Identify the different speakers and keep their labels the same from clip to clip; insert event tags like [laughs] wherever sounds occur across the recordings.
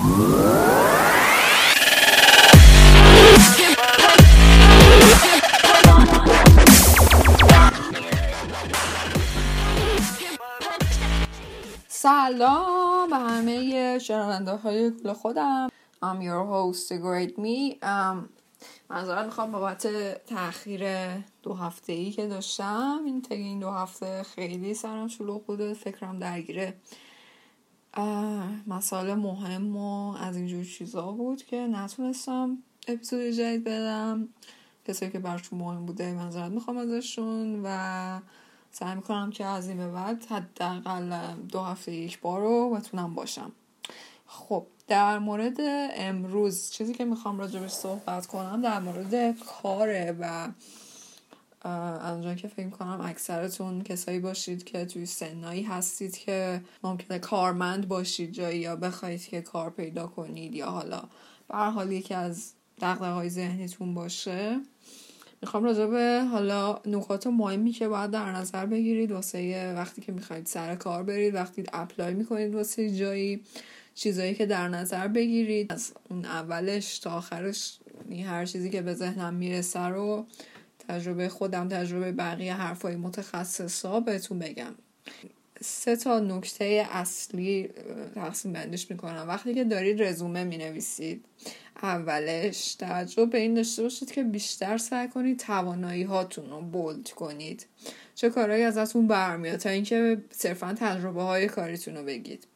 Speaker 1: سلام به همه شنونده های کل خودم. I'm your host great me. um, منظورت می‌خوام بابت تاخیر دو هفته ای که داشتم این تگه این دو هفته خیلی سرم شلوغ بوده فکرم درگیره. مسائل مهم و از اینجور چیزا بود که نتونستم اپیزود جدید بدم. کسایی که برشون مهم بوده منظورت می‌خوام ازشون و سعی می‌کنم که از این به بعد حداقل دو هفته یک بار رو بتونم باشم. خب در مورد امروز چیزی که می‌خوام راجبش صحبت کنم در مورد کاره و از که فکر کنم اکثرتون کسایی باشید که توی سنایی هستید که ممکنه کارمند باشید جایی یا بخواید که کار پیدا کنید یا حالا. به حال یکی از دقدقهای ذهنیتون باشه. می‌خوام راجع به حالا نکات مهمی که باید در نظر بگیرید واسه وقتی که می‌خواید سر کار برید وقتی اپلای می‌کنید واسه جایی چیزایی که در نظر بگیرید از اون اولش تا آخرش هر چیزی که به ذهنم می‌رسه رو تجربه خودم تجربه بقیه حرفای متخصصا بهتون بگم. سه تا نکته اصلی تقسیم بندش می‌کنم. وقتی که دارید رزومه می‌نویسید اولش توجه به این داشته باشید که بیشتر سعی کنید توانایی هاتون رو بولد کنید. چه کارهایی ازتون برمیاد تا اینکه صرفا تجربه های کاریتون رو بگید.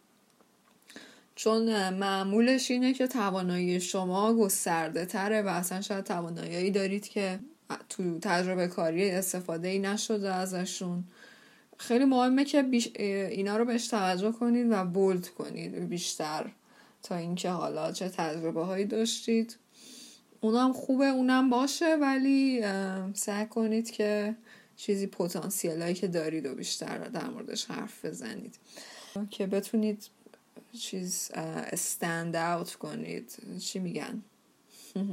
Speaker 1: چون معمولش اینه که توانایی شما گسترده تره و اصلا شاید توانایی دارید که تو تجربه کاری استفاده ای نشده ازشون. خیلی مهمه که اینا رو بهش توجه کنید و بولد کنید بیشتر تا اینکه حالا چه تجربه هایی داشتید. اونم خوبه اونم باشه ولی سعی کنید که چیزی پتانسیل هایی که دارید و بیشتر در موردش حرف بزنید. که بتونید چیز استند اوت کنید. چی میگن؟ [laughs]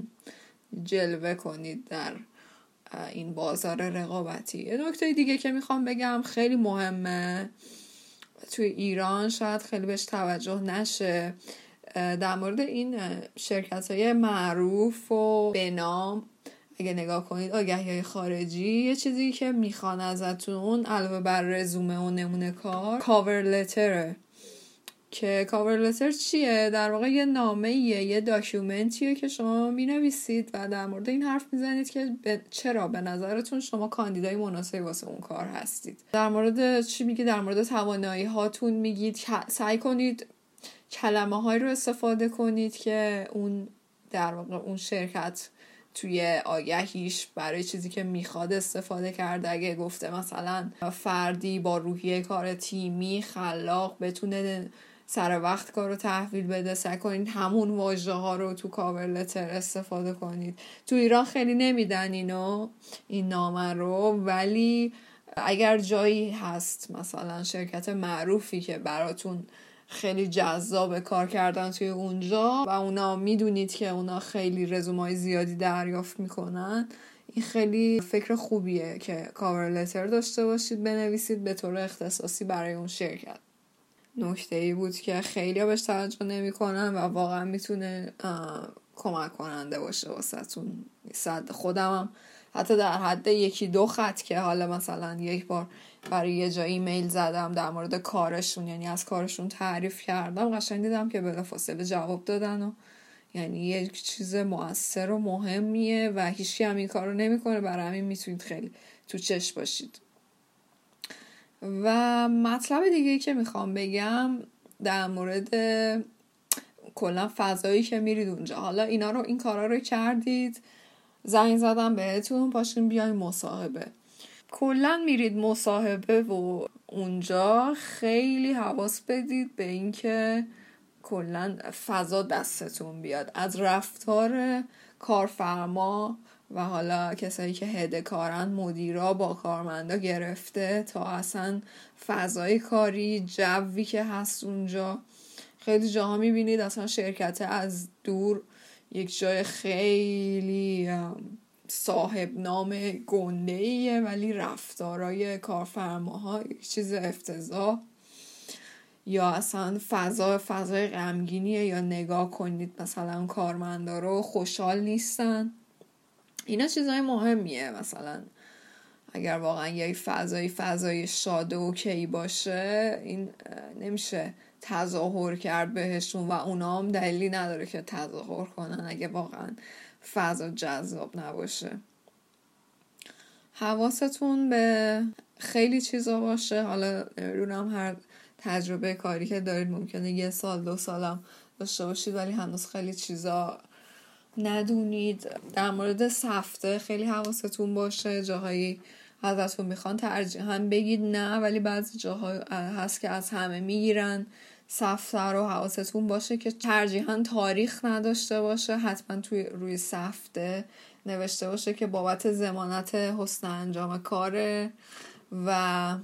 Speaker 1: جلوه کنید در این بازار رقابتی. یه نکته دیگه که می‌خوام بگم خیلی مهمه توی ایران شاید خیلی بهش توجه نشه در مورد این شرکت های معروف و به نام اگه نگاه کنید آگهی های خارجی یه چیزی که می‌خوان ازتون علاوه بر رزومه و نمونه کار کاور لتره که کاور لتر چیه؟ در واقع یه نامه یه داکیومنتیه که شما می نویسید و در مورد این حرف می‌زنید که چرا؟ به نظرتون شما کاندیدای مناسبی واسه اون کار هستید. در مورد چی میگید در مورد توانایی هاتون میگید سعی کنید کلمه های رو استفاده کنید که اون در واقع اون شرکت توی آگهیش برای چیزی که می‌خواد استفاده کرده. اگه گفته مثلا فردی با روحیه کار تیمی خلاق بتونه سر وقت کار رو تحویل بده سعی کنید همون واژه ها رو تو کاور لتر استفاده کنید. تو ایران خیلی نمیدن اینو این نامه رو ولی اگر جایی هست مثلا شرکت معروفی که براتون خیلی جذاب کار کردن توی اونجا و اونا می‌دونید که اونا خیلی رزومای زیادی دریافت می‌کنن این خیلی فکر خوبیه که کاور لتر داشته باشید بنویسید به طور اختصاصی برای اون شرکت. نکته ای بود که خیلی بهش توجه نمی‌کنن و واقعا می‌تونه کمک کننده باشه واسهتون. صد خودمم حتی در حد یکی دو خط که حالا مثلا یک بار برای یه جایی ایمیل زدم در مورد کارشون یعنی از کارشون تعریف کردم قشنگ دیدم که بلافاصله جواب دادن و یعنی یک چیز موثر و مهمیه و هیچی هم این کار رو نمی‌کنه. برای همین می‌تونید خیلی تو چش باشید. و مطلب دیگه که می‌خوام بگم در مورد کلا فضایی که میرید اونجا. حالا اینا رو این کارا رو کردید. زنگ زدم بهتون پاشین بیاین مصاحبه. کلا میرید مصاحبه و اونجا خیلی حواس بدید به اینکه کلا فضا دستتون بیاد. از رفتار کارفرما و حالا کسایی که هده کارن مدیرا با کارمندا گرفته تا اصلا فضای کاری جوی که هست اونجا. خیلی جاها می‌بینید اصلا شرکت از دور یک جای خیلی صاحب نام گنده ایه ولی رفتارای کارفرماها یک چیز افتضاح. یا اصلا فضا فضای غمگینیه یا نگاه کنید مثلا کارمندا رو خوشحال نیستن. اینا چیزای مهمیه مثلا اگر واقعا یه فضای فضای شاد و اوکی باشه این نمیشه تظاهر کرد بهشون و اونا هم دلیلی نداره که تظاهر کنن اگه واقعا فضا جذاب نباشه. حواستون به خیلی چیزا باشه. حالا نمی‌دونم هر تجربه کاری که دارید ممکنه یه سال دو سالم داشته باشید ولی هنوز خیلی چیزا ندونید در مورد سفته خیلی حواستون باشه جاهایی ازتون می‌خوان ترجیحاً بگید نه ولی بعضی جاها هست که از همه می‌گیرن. سفته رو حواستون باشه که ترجیحاً تاریخ نداشته باشه حتما توی روی سفته نوشته باشه که بابت زمانت حسن انجام کاره و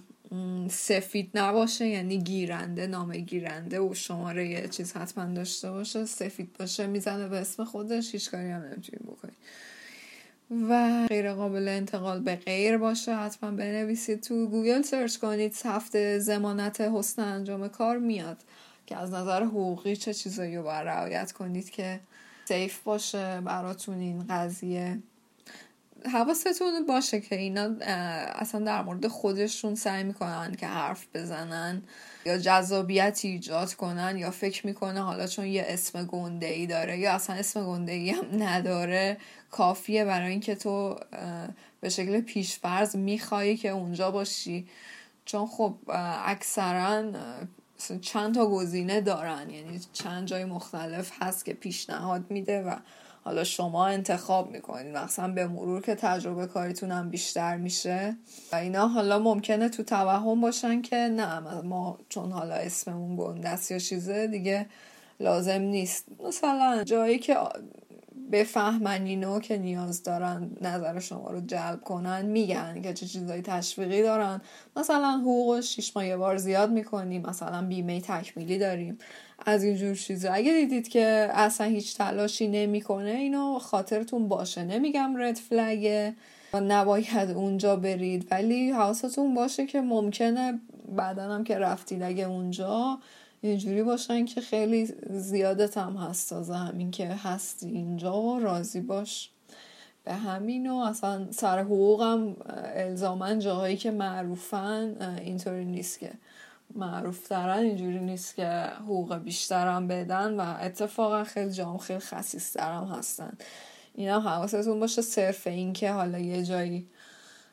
Speaker 1: سفید نباشه یعنی گیرنده نام گیرنده و شماره یه چیز حتما داشته باشه. سفید باشه می‌زنه به اسم خودش هیچ کاری هم نمی‌تونی بکنی. و غیر قابل انتقال به غیر باشه حتما بنویسید تو گوگل search کنید. سفته ضمانت حسن انجام کار میاد که از نظر حقوقی چه چیزایی رو باید رعایت کنید که safe باشه براتون این قضیه. حواستون باشه که اینا اصلا در مورد خودشون سعی می‌کنن که حرف بزنن یا جذابیت ایجاد کنن یا فکر می‌کنه حالا چون یه اسم گنده ای داره یا اصلا اسم گنده ای هم نداره کافیه برای اینکه تو به شکل پیشفرز میخوایی که اونجا باشی. چون خب اکثرا چند تا گزینه دارن. یعنی چند جای مختلف هست که پیشنهاد میده و حالا شما انتخاب می‌کنید مثلا به مرور که تجربه کاریتون هم بیشتر میشه. و اینا حالا ممکنه تو توهم باشن که نه ما چون حالا اسممون گندست یا چیزه دیگه لازم نیست. مثلا جایی که بفهمن اینو که نیاز دارن نظر شما رو جلب کنن میگن که چه چیزایی تشویقی دارن. مثلا حقوق شیش ماه یه بار زیاد می‌کنیم مثلا بیمه تکمیلی داریم. از اینجور چیزا. اگه دیدید که اصلا هیچ تلاشی نمی‌کنه اینو خاطرتون باشه. نمیگم رد فلگه نباید اونجا برید ولی حواستون باشه که ممکنه بعدا هم که رفتید اگه اونجا اینجوری باشن که خیلی زیادت هم هست تازه همین که هستی اینجا و راضی باش. به همین و اصلا سر حقوقم الزامن جاهایی که معروفن اینطوری نیست که معروف دارن اینجوری نیست که حقوق بیشترم بدن و اتفاقا خیلی جام خیلی خصیص درم هستن. اینا حواستون باشه صرف این که حالا یه جایی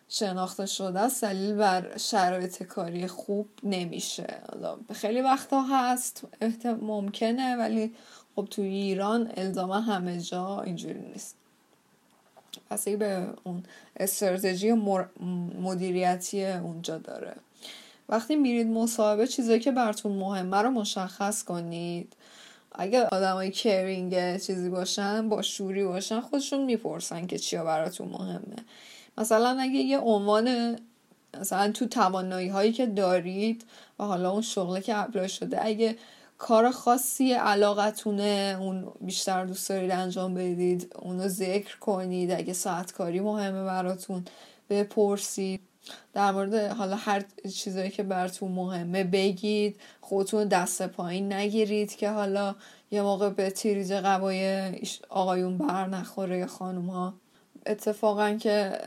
Speaker 1: شناخته شده است دلیل بر شرایط کاری خوب نمیشه. خیلی وقتا هست ممکنه ولی خب توی ایران الزاما همه جا اینجوری نیست. پس به اون استراتژی مدیریتی اونجا داره. وقتی میرید مصاحبه چیزایی که براتون مهمه رو مشخص کنید. اگه آدمای کرینگ چیزی باشن با شوری باشن خودشون می‌پرسن که چیا براتون مهمه. مثلا اگه یه عنوان مثلا تو توانایی هایی که دارید و حالا اون شغله که اپلای شده اگه کار خاصی علاقتونه اون بیشتر دوست دارید انجام بدید اونو ذکر کنید اگه ساعت کاری مهمه براتون بپرسید. در مورد حالا هر چیزایی که براتون مهمه بگید خودتون دست پایین نگیرید که حالا یه موقع به تیریج قوای آقایون بر نخوره یا خانوم ها اتفاقا که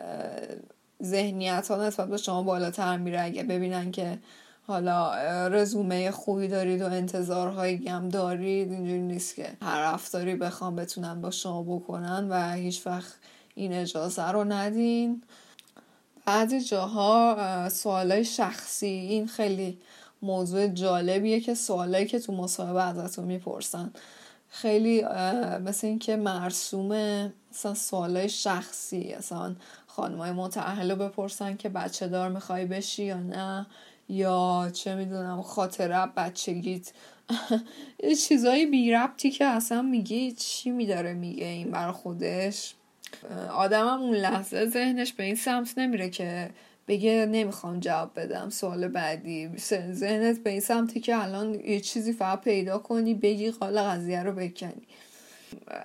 Speaker 1: ذهنیت ها نسبت به شما بالاتر میره. اگه ببینن که حالا رزومه خوبی دارید و انتظارهایی هم دارید اینجوری نیست که هر رفتاری بخوام بتونن با شما بکنن و هیچ وقت این اجازه رو ندین. بعضی جاها سوالای شخصی این خیلی موضوع جالبیه که سوالایی که تو مصاحبه ازتون می‌پرسن. خیلی مثل اینکه مرسومه مثلا سوالای شخصی مثلا خانمای متعهل رو بپرسن که بچه دار می‌خوای بشی یا نه یا چه می‌دونم خاطره بچگیت. [laughs] یه چیزایی بی ربطی که اصلا میگی چی میداره میگه این بر خودش؟ آدمم اون لحظه ذهنش به این سمت نمیره که بگه نمی‌خوام جواب بدم سوال بعدی. ذهنت به این سمتی که الان یه چیزی فقط پیدا کنی بگی قال قضیه رو بکنی.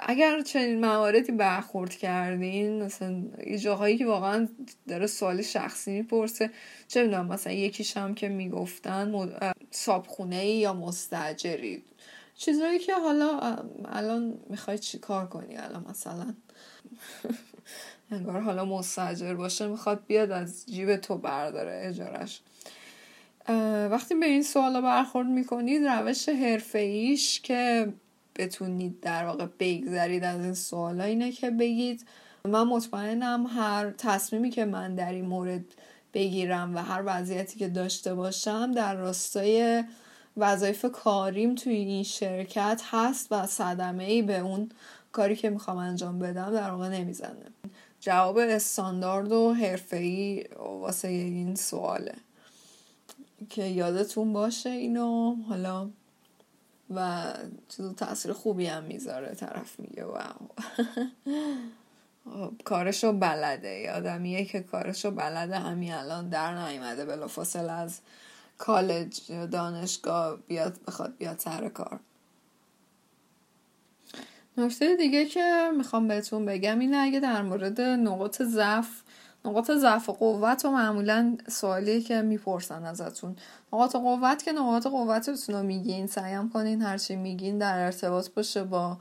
Speaker 1: اگر چنین مواردی برخورد کردین مثلا یه جاهایی که واقعا داره سوال شخصی می‌پرسه چه می‌دونم مثلا یکیش هم که می‌گفتن صابخونه ای یا مستجری چیزایی که حالا الان می‌خوای چی کار کنی الان مثلا؟ [laughs] انگار حالا مستجر باشه می‌خواد بیاد از جیب تو برداره اجارش. وقتی به این سوالا برخورد می‌کنید روش ایش که بتونید در واقع بگذرید از این سوالا اینه که بگید من مطمئنم هر تصمیمی که من در این مورد بگیرم و هر وضعیتی که داشته باشم در راستای وظایف کاریم توی این شرکت هست و صدمه ای به اون کاری که می‌خوام انجام بدم در واقع نمی‌زنه. جواب استاندارد و حرفه‌ای واسه این سواله. که یادتون باشه اینو حالا و چیز تاثیر خوبی هم می‌ذاره طرف میگه واو. کارشو بلده. آدمیه که کارشو بلده. همین الان در نیومده بلافاصله از کالج دانشگاه بیاد بخواد بیاد سر کار. نکته دیگه که می‌خوام بهتون بگم اینه اگه در مورد نقاط ضعف نقاط ضعف و قوت و معمولا سوالی که می‌پرسن ازتون. نقاط قوت که نقاط قوتتون رو میگین سعیم کنین هرچی میگین در ارتباط باشه با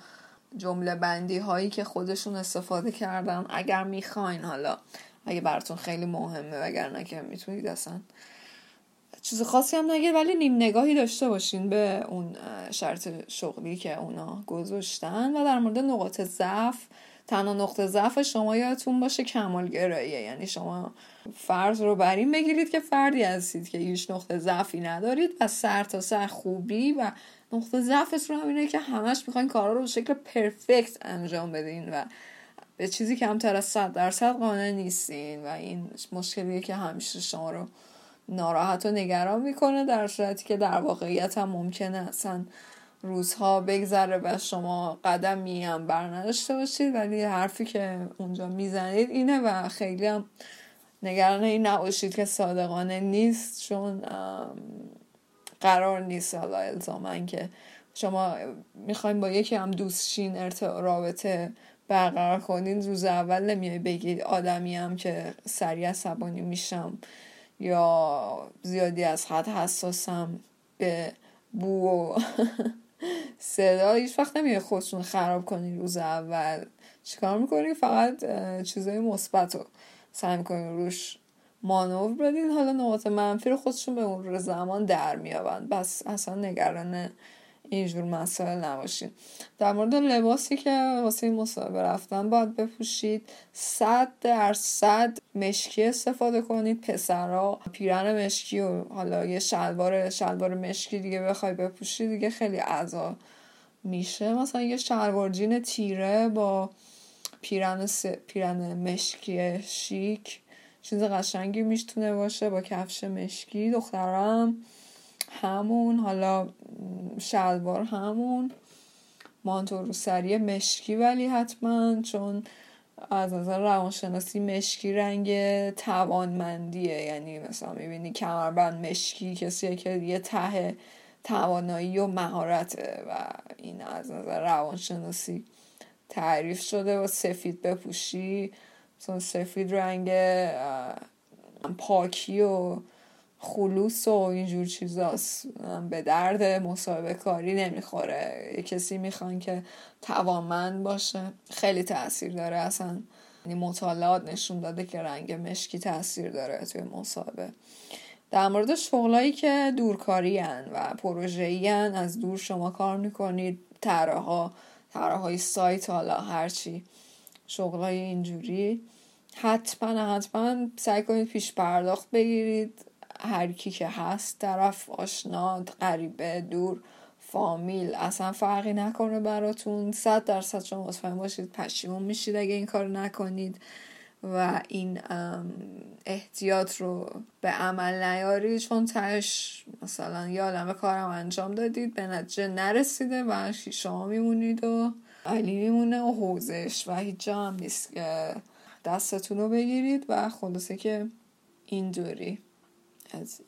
Speaker 1: جمله بندی هایی که خودشون استفاده کردن. اگر می‌خواین حالا اگه براتون خیلی مهمه وگرنه که می‌تونید اصلا چیز خاصی هم نگید ولی نیم نگاهی داشته باشین به اون شرط شغلی که اونا گذاشتن و در مورد نقاط ضعف تنها نقطه ضعف شما یادتون باشه کمالگراییه. یعنی شما فرض رو بر این بگیرید که فردی هستید که هیچ نقطه ضعفی ندارید و سر تا سر خوبی و نقطه ضعفت رو همینه که همش می‌خواین کارا رو به شکل پرفکت انجام بدین و به چیزی کمتر از صد درصد قانع نیستین و این مشکلیه که همیشه شما رو ناراحت و نگران می‌کنه در صورتی که در واقعیت هم ممکنه اصلا روزها بگذره و شما قدمی هم برنداشته باشید. ولی حرفی که اونجا می‌زنید اینه و خیلی هم نگران این نباشید که صادقانه نیست چون قرار نیست حالا الزامن که شما می‌خوایم با یکی هم دوستشین رابطه برقرار کنین روز اول نمیای بگید آدمی هم که سریع عصبانی میشم. یا زیادی از حد حساسم به بو و [laughs] صدا هیچ وقت نمیه خودتون خراب کنی روز اول. چیکار می‌کنی؟ فقط چیزای مثبت رو سعی می‌کنی روش مانور بدین. حالا نقاط منفی رو خودشون به اون زمان در میابند بس اصلا نگران اینجور مسائل نباشید در مورد لباسی که واسه این مصاحبه رفتن باید بپوشید صد درصد مشکی استفاده کنید. پسرا پیرن مشکی و حالا یه شلوار شلوار مشکی دیگه بخوای بپوشید دیگه خیلی عذا میشه. مثلا یه شلوار جین تیره با پیرن, س... پیرن مشکی شیک چیز قشنگی میشتونه باشه با کفش مشکی. دخترم همون حالا شلوار همون مانتو روسری مشکی ولی حتما چون از نظر روانشناسی مشکی رنگ توانمندیه. یعنی مثلا می‌بینی کمربند مشکی کسی که یه ته توانایی و مهارته و این از نظر روانشناسی تعریف شده و سفید بپوشی. مثلا سفید رنگ پاکی و خلوص و اینجور چیزاست. به درد مصاحبه کاری نمی‌خوره. یه کسی می‌خوان که توانمند باشه. خیلی تاثیر داره. اصلا یعنی مطالعات نشون داده که رنگ مشکی تاثیر داره توی مصاحبه. در مورد شغلایی که دورکاری هن و پروژه‌ای از دور شما کار می‌کنید. طراحا های سایت حالا هرچی شغلای اینجوری. حتما حتما سعی کنید پیش پرداخت بگیرید. هر کی که هست طرف آشنا غریبه دور فامیل اصلا فرقی نکنه براتون. صد درصد شما مطمئن باشید پشیمون میشید اگه این کار نکنید و این احتیاط رو به عمل نیارید. چون تش مثلا یه عالم کارم انجام دادید به نتیجه نرسیده و شما میمونید و علی میمونه و حوزش و هیچ هم نیست که دستتون رو بگیرید و خلاصه که اینجوری. از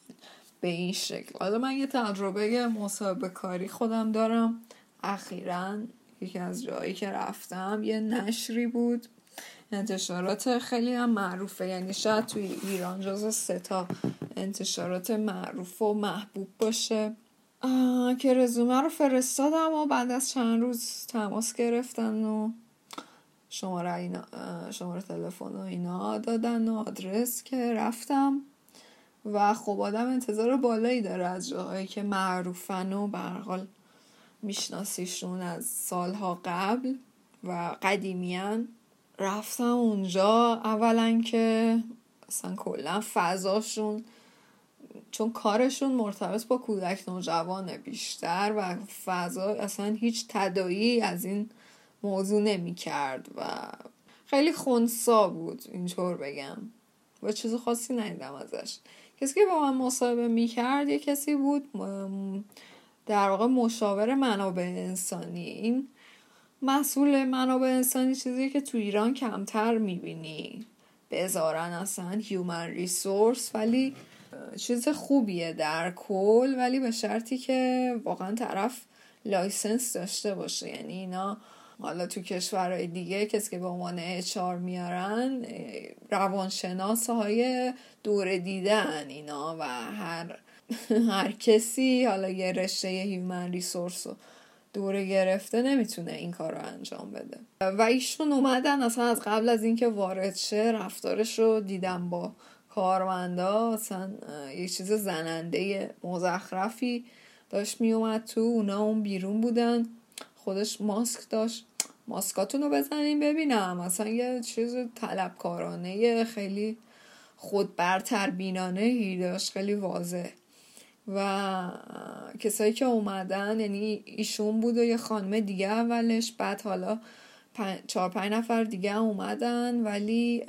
Speaker 1: به این شکل. حالا من یه تجربه مصاحبه کاری خودم دارم. اخیرا یکی از جایی که رفتم یه نشری بود. انتشارات خیلی هم معروفه. یعنی شاید توی ایران جز سه تا انتشارات معروف و محبوب باشه. که رزومه رو فرستادم و بعد از چند روز تماس گرفتن و شماره اینا شماره تلفن و اینا دادن و آدرس که رفتم. و خب آدم انتظار بالایی داره از جاهایی که معروفن و برحال میشناسیشون از سالها قبل و قدیمیان رفتم اونجا. اولا که اصلا کلا فضاشون چون کارشون مرتبط با کودک نوجوانه بیشتر و فضا اصلا هیچ تدایی از این موضوع نمی کرد و خیلی خونسا بود اینطور بگم. و چیز خاصی ندیدم ازش. کسی که با من مصاحبه می کرد یه کسی بود در واقع مشاور منابع انسانی. این مسئول منابع انسانی چیزی که تو ایران کمتر می‌بینی. بذارن اصلا human resource ولی چیز خوبیه در کل ولی به شرطی که واقعا طرف license داشته باشه. یعنی اینا حالا تو کشورهای دیگه کسی که به عنوان HR میارن روانشناس های دوره دیدن اینا و هر هر کسی حالا یه رشته هیومن ریسورس رو دوره گرفته نمی‌تونه این کار رو انجام بده. و ایشون اومدن اصلا از قبل از اینکه وارد شه رفتارش رو دیدم با کارمندا. اصلا یه چیز زننده مزخرفی داشت میومد تو اونا اون بیرون بودن. خودش ماسک داشت. ماسکاتون رو بزنین ببینم. اصلا یه چیز طلبکارانه خیلی خود برتر بینانه هی داشت. خیلی واضح. و کسایی که اومدن یعنی ایشون بود و یه خانم دیگه اولش. بعد حالا چهار پنج نفر دیگه اومدن. ولی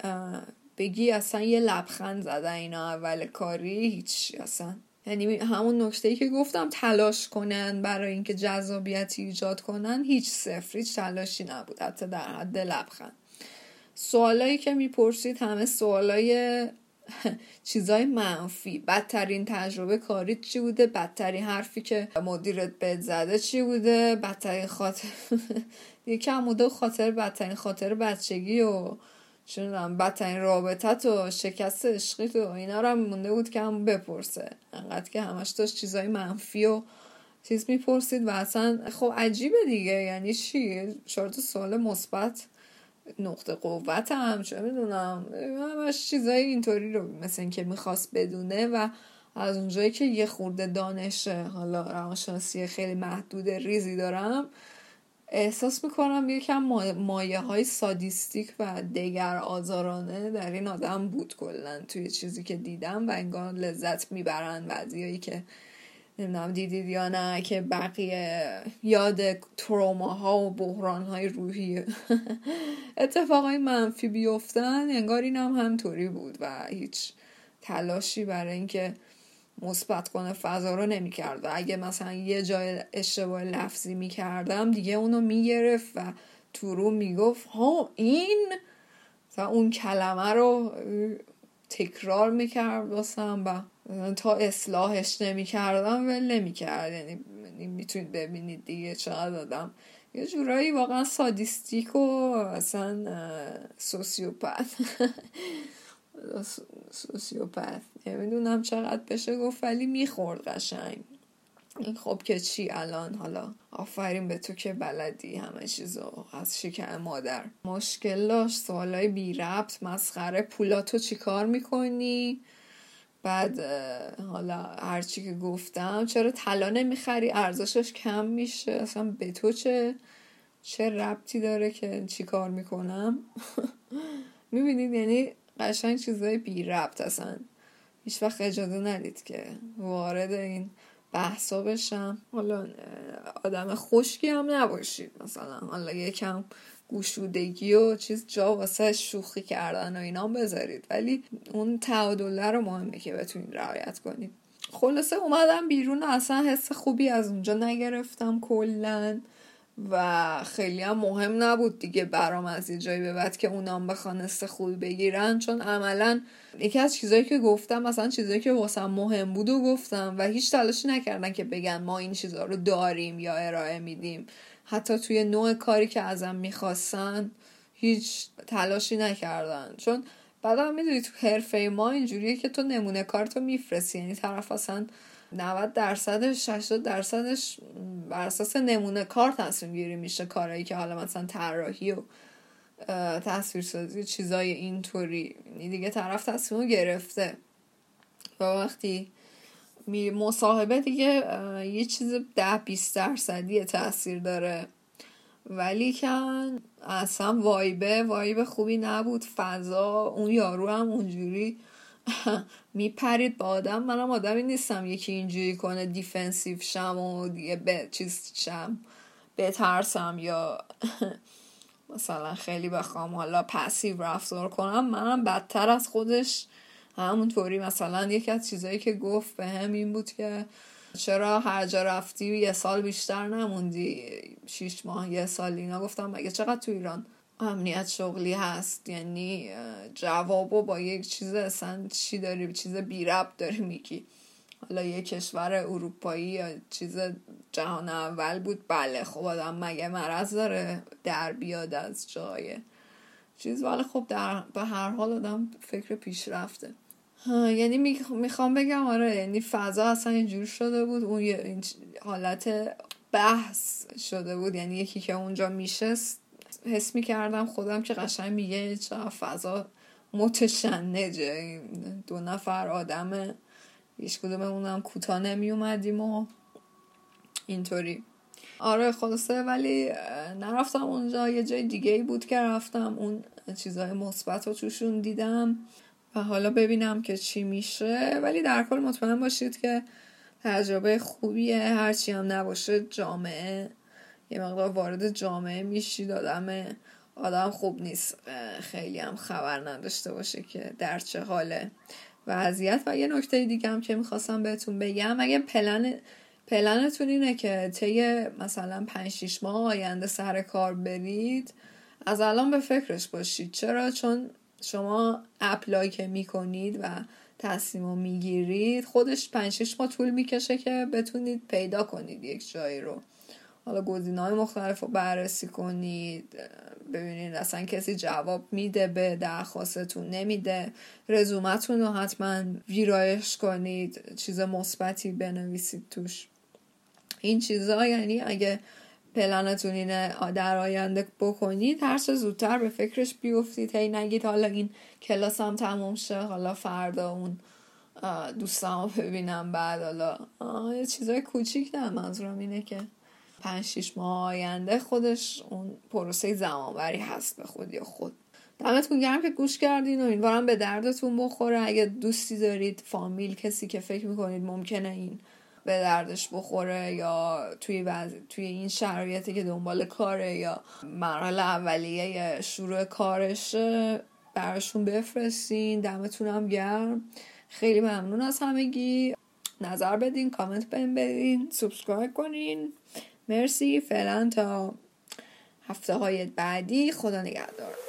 Speaker 1: بگی اصلا یه لبخند زدن اینا اول کاری؟ هیچ اصلا. یعنی همون نکته که گفتم تلاش کنن برای اینکه جذابیتی ایجاد کنن هیچ صفر هیچ تلاشی نبود حتی در حد لبخند. سوالایی که می‌پرسید همه سوالای [laughs] چیزای منفی. بدترین تجربه کاریت چی بوده؟ بدترین حرفی که مدیرت بهت زده چی بوده؟ بدترین خاطر [laughs] یکم بوده خاطر بدترین خاطر بچگی و چون بدترین رابطت و شکست عشقی و اینا رو هم مونده بود که هم بپرسه. انقدر که همش داشت چیزای منفی و چیز می‌پرسید و اصلا خب عجیبه دیگه. یعنی چی؟ چهار سوال مثبت نقطه قوت هم چه می‌دونم. همش چیزای اینطوری رو مثل اینکه می‌خواست بدونه و از اونجایی که یه خورده دانش حالا روانشناسی خیلی محدود ریزی دارم احساس می‌کنم یکم مایه های سادیستیک و دگر آزارانه در این آدم بود کلا توی چیزی که دیدم و انگار لذت می‌برن بعضیایی که نمی‌دونم دیدید یا نه که بقیه یاد تروماها و بحرانهای روحی [laughs] اتفاقای منفی بیفتن انگار این هم همطوری بود و هیچ تلاشی برای اینکه مثبت کنه فضا رو نمی‌کرد و اگه مثلا یه جای اشتباه لفظی می‌کردم دیگه اونو می‌گرفت و تو رو می‌گفت ها این؟ اون کلمه رو تکرار می‌کرد واسم و تا اصلاحش نمی‌کردم ول نمی‌کرد. یعنی می‌تونید ببینید دیگه چقدر آدم یه جورایی واقعا سادیستیک و اصلا سوسیوپت. [laughs] سوسیوپت. نمی‌دونم چقدر بشه گفت ولی می‌خورد قشنگ. خب که چی الان؟ حالا آفرین به تو که بلدی همه چیزو از شکم مادر. مشکل داشت سوالای بی ربط مسخره. پولاتو چی کار می‌کنی؟ بعد حالا هرچی که گفتم چرا طلا نمی‌خری؟ ارزشش کم میشه. اصلا به تو چه چه ربطی داره که چی کار می‌کنم؟ [laughs] می‌بینید؟ یعنی قشنگ چیزای بی ربط اصلا هیچ وقت اجازه ندید که وارد این بحثا بشم. حالا آدم خشکی هم نباشید مثلا. حالا یکم گوشودگی و چیز جا واسه شوخی کردن و اینا بذارید. ولی اون تعادله رو مهمه که بتونید رعایت کنید. خلاصه اومدم بیرون اصلا حس خوبی از اونجا نگرفتم کلا. و خیلی هم مهم نبود دیگه برام از یه جایی به بعد که اونام بخوان خوبی بگیرن. چون عملا یکی از چیزایی که گفتم مثلا چیزایی که واسم مهم بود و گفتم و هیچ تلاشی نکردن که بگن ما این چیزها رو داریم یا ارائه میدیم. حتی توی نوع کاری که ازم می‌خواستن هیچ تلاشی نکردن. چون بعدم می‌دونی تو حرفه ما اینجوریه که تو نمونه کارتو میفرستی. یعنی طرف اصلا 90 درصدش 80 درصدش بر اساس نمونه کار تصمیم گیری میشه کارایی که حالا مثلا طراحی و تصویرسازی چیزای اینطوری. یعنی دیگه طرف تصمیم گرفته. و وقتی می مصاحبه دیگه یه چیز ده 20 درصدی تاثیر داره. ولی که اصلا vibe ه vibe خوبی نبود. فضا اون یارو هم اونجوری [laughs] میپرید با آدم. منم آدمی نیستم یکی اینجوری کنه defensive شم و دیگه به چیز شم بترسم یا [laughs] مثلا خیلی بخوام حالا passive رفتار کنم. منم بدتر از خودش. همونطوری مثلا یکی از چیزایی که گفت به هم این بود که چرا هر جا رفتی یه سال بیشتر نموندی. شیش ماه یه سال اینا. گفتم مگه چقدر تو ایران امنیت شغلی هست. یعنی جوابو با یک چیز اصلا چی داری؟ چیز بی رب داری میگی. حالا یه کشور اروپایی یا چیز جهان اول بود. بله خب آدم مگه مرض داره در بیاد از جای؟ چیز ولی خب در به هر حال آدم فکر پیشرفته. یعنی می‌خوام بگم آره یعنی فضا اصلا اینجور شده بود. اون این حالت بحث شده بود. یعنی یکی که اونجا میشست حس می‌کردم خودم که قشنگ میگه چه فضا متشنجه دو نفر آدم هیچ کدوممونم کوتاه نمی اومدیم و اینطوری. آره خلاصه ولی نرفتم اونجا. یه جای دیگه ای بود که رفتم. اون چیزهای مثبت رو توشون دیدم و حالا ببینم که چی میشه. ولی در کل مطمئن باشید که تجربه خوبیه. هرچی هم نباشه جامعه یه مقدار وارد جامعه میشید آدم آدم خوب نیست. خیلی هم خبر نداشته باشه که در چه حاله. وضعیت و یه نکته دیگه هم که می‌خواستم بهتون بگم اگه پلن پلنتون اینه که طی مثلا 5 6 ماه آینده سر کار برید از الان به فکرش باشید. چرا؟ چون شما اپلای که می‌کنید و تصمیم می‌گیرید خودش 5 6 ماه طول می‌کشه که بتونید پیدا کنید یک جایی رو. حالا گزینه های مختلف رو بررسی کنید ببینید اصلا کسی جواب میده به درخواستتون نمیده. رزومتون رو حتما ویرایش کنید چیز مثبتی بنویسید توش. این چیزها یعنی اگه پلنتون اینه در آینده بکنید هر زودتر به فکرش بیفتید. هی نگید حالا این کلاسم تموم شه حالا فردا اون دوستم رو ببینم بعد حالا یه چیزای کوچیک نه منظورم اینه که پنج شیش ماه آینده خودش اون پروسه زمانبری هست به خود یا خود. دمتون گرم که گوش کردین و امیدوارم به دردتون بخوره. اگه دوستی دارید فامیل کسی که فکر می‌کنید ممکنه این به دردش بخوره یا توی توی این شرایطی که دنبال کاره یا مرحله اولیه شروع کارش براشون بفرستین. دم گرم. خیلی ممنون از همگی. نظر بدین کامنت بهم بدین. subscribe کنین. مرسی. فعلا تا هفته های بعدی. خدا نگهدار.